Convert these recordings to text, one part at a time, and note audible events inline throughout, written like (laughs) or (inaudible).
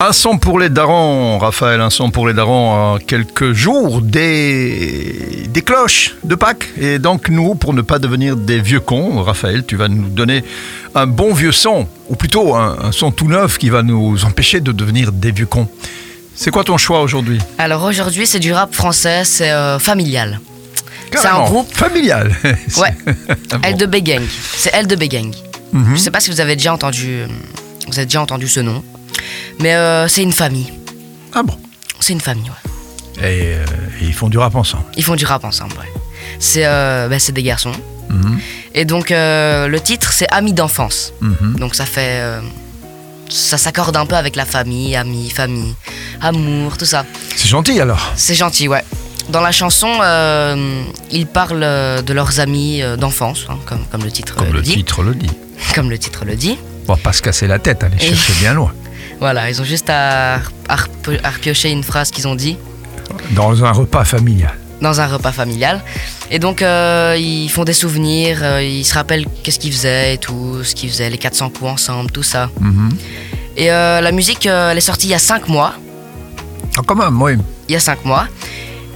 Un son pour les darons, Raphaël, un son pour les darons à quelques jours des, des cloches de Pâques. Et donc nous, pour ne pas devenir des vieux cons, Raphaël, tu vas nous donner un bon vieux son, ou plutôt un, un son tout neuf qui va nous empêcher de devenir des vieux cons. C'est quoi ton choix aujourd'hui? Alors aujourd'hui, c'est du rap français, c'est euh, familial. C'est un groupe, familial. (laughs) ouais, (laughs) Ah bon. L2B Gang. C'est L2B Gang. Mhm. Je sais pas si vous avez déjà entendu, euh, vous avez déjà entendu ce nom, mais euh, c'est une famille. Ah bon. C'est une famille, ouais. Et, euh, ils font du rap ensemble. Ils font du rap ensemble, ouais. C'est euh, bah, des garçons. Mhm. Et donc euh, le titre, c'est Amis d'enfance. Mhm. Donc ça fait, euh, ça s'accorde un peu avec la famille, amis, famille, amour, tout ça. C'est gentil alors. C'est gentil, ouais. Dans la chanson, euh, ils parlent de leurs amis d'enfance, hein, comme, comme le titre Comme le le dit. titre le dit. Comme le titre le dit. On va pas se casser la tête, aller Et- chercher bien loin. Voilà, ils ont juste à, à repiocher une phrase qu'ils ont dit Dans un repas familial. dans un repas familial. Et donc, euh, ils font des souvenirs, euh, ils se rappellent qu'est-ce qu'ils faisaient et tout, ce qu'ils faisaient, les 400 coups ensemble, tout ça. Mhm. Et euh, la musique, elle est sortie il y a 5 mois. Ah, quand même, oui. il y a 5 mois.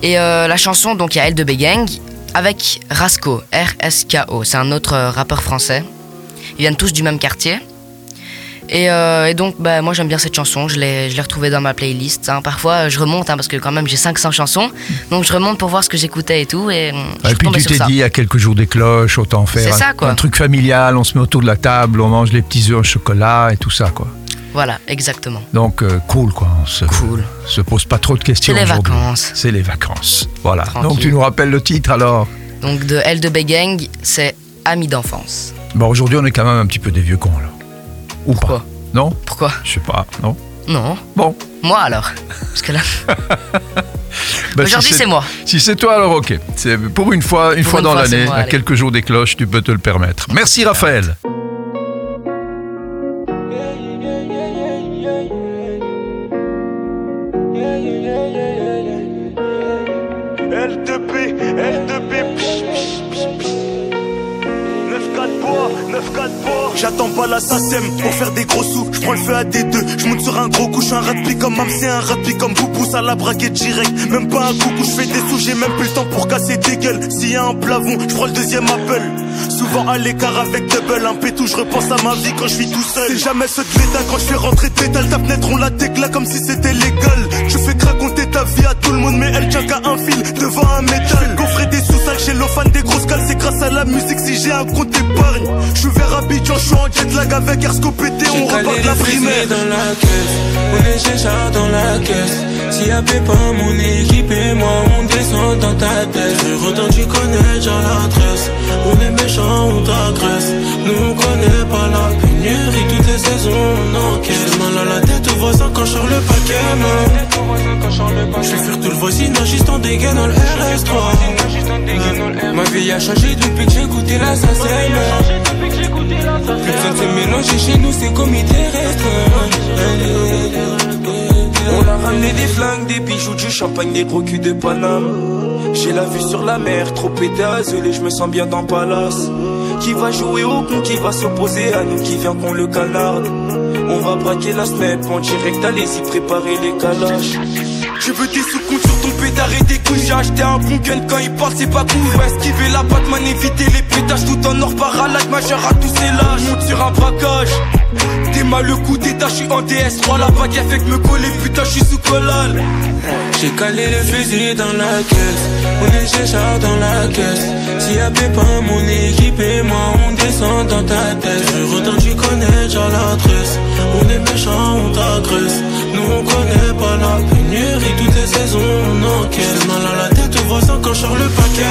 Et la chanson, donc il y a L2B Gang avec Rasco, R-S-K-O. C'est un autre rappeur français. Ils viennent tous du même quartier. Et, euh, et donc, bah, moi j'aime bien cette chanson, je l'ai je l'ai retrouvée dans ma playlist. hein. Parfois, je remonte, hein, parce que quand même j'ai 500 chansons. Donc je remonte pour voir ce que j'écoutais et tout. Et, je Et puis tu t'es dit, il y a quelques jours des cloches, autant faire un, truc familial, on se met autour de la table, on mange les petits œufs au chocolat et tout ça, quoi. Voilà, exactement. Donc, euh, cool, quoi. On se, Cool. se pose pas trop de questions C'est les aujourd'hui. vacances. C'est les vacances. Voilà. Tranquille. Donc, tu nous rappelles le titre, alors? Donc de L2B Gang, c'est Amis d'enfance. Bon, aujourd'hui, on est quand même un petit peu des vieux cons, là. Ou Pourquoi pas Non Pourquoi Je sais pas, non Non. Bon. Moi alors. Parce que là, (laughs) Bah, si aujourd'hui c'est moi. Si c'est toi, alors ok. C'est pour une fois, une Pour fois une dans l'année, à allez. quelques jours des cloches, tu peux te le permettre. Merci, Raphaël. J'attends pas la SACEM pour faire des gros sous. J'prends le feu à D2, j'monte sur un gros coup. J'suis un rugby comme Mam, c'est un rugby comme Boubou. Ça la braquer direct, même pas un coucou. J'fais des sous, j'ai même plus le temps pour casser des gueules. S'il y a un plafond, j'prends le deuxième appel. Souvent à l'écart avec double, un pétou. J'repense à ma vie quand j'suis tout seul. C'est jamais ce de quand j'fais rentrer de pétale. Ta fenêtre, on la déclare comme si c'était légal. Je fais raconter ta vie à tout le monde, mais elle tient qu'à un fil devant un métal. Musique si j'ai un compte épargne. Je vers Abidjan, je suis en jet lag avec Air Scopété, on repart de la primaire. dans la caisse. On est chercheurs dans la caisse. S'il y a Pépin, mon équipe et moi On descend dans ta tête. Tant tu connais déjà l'adresse. On est méchants, on t'agresse. Nous on connaît pas la pénurie. Toutes les saisons on encaisse. Mal à la quand je sors le paquet Je vais faire tout le voisinage en dégaine dans le RS3 Ma vie a changé depuis que j'ai goûté la SACEM Plus besoin de se chez nous, c'est comité restreint. On a ramené des flingues, des bijoux, du champagne, des gros culs de Paname. J'ai la vue sur la mer, trop pété et je me sens bien dans Palace. Qui va jouer au con, qui va s'opposer à nous, qui vient qu'on le canarde. On va braquer la snap en direct, allez-y préparer les calages. Je veux des sous-comptes sur ton pétard et des couilles. J'ai acheté un bon gun quand il parle, c'est pas cool. Va esquiver la Batman, éviter les pétages tout en or paralage. Majeur à tous ces lâches. Monte sur un braquage. T'es mal le coup suis en DS3. La fait que me coller, putain, je suis sous collal. J'ai calé le fusil dans la caisse. On est chercheurs dans la caisse. S'il y a Pépin, mon équipe et moi, on descend dans ta tête. Je retends, tu connais déjà. Méchants, on t'agresse. Nous, on connaît pas la pénurie. Toutes les saisons, on encaisse. Mal à la tête au voisin quand je le paquet.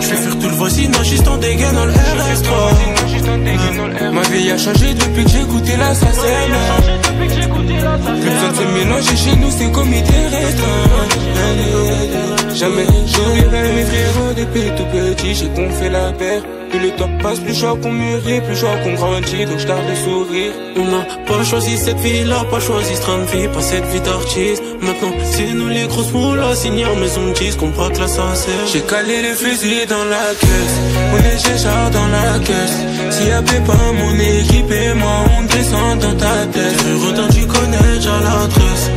Je vais faire tout le voisinage juste en dégaine dans le RS3. Ma vie a changé depuis que j'ai goûté la SACEM. Plus besoin de se mélanger chez nous, c'est comité restreint. Jamais j'oublierai mes frérots depuis tout petit, j'ai qu'on la paire. Passe, plus choix qu'on mûrit, plus choix qu'on grandit, donc je garde le sourire. On n'a pas choisi cette vie-là, pas choisi ce train de vie, pas cette vie d'artiste. Maintenant, c'est nous les grosses moules, signer en maison de disque, on braque la sincère. J'ai calé les fusils dans la caisse, on est chez dans la caisse. Si y'a pas mon équipe et moi, on descend dans ta tête. Heureux tu connais déjà l'adresse.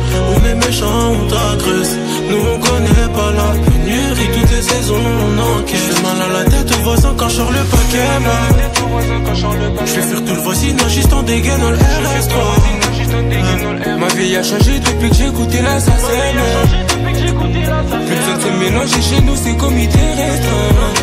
Juste en dégaine dans le RS3. Ma vie a changé depuis que j'ai goûté la SACEM. Plus de se mélanger chez nous, c'est comité restreint.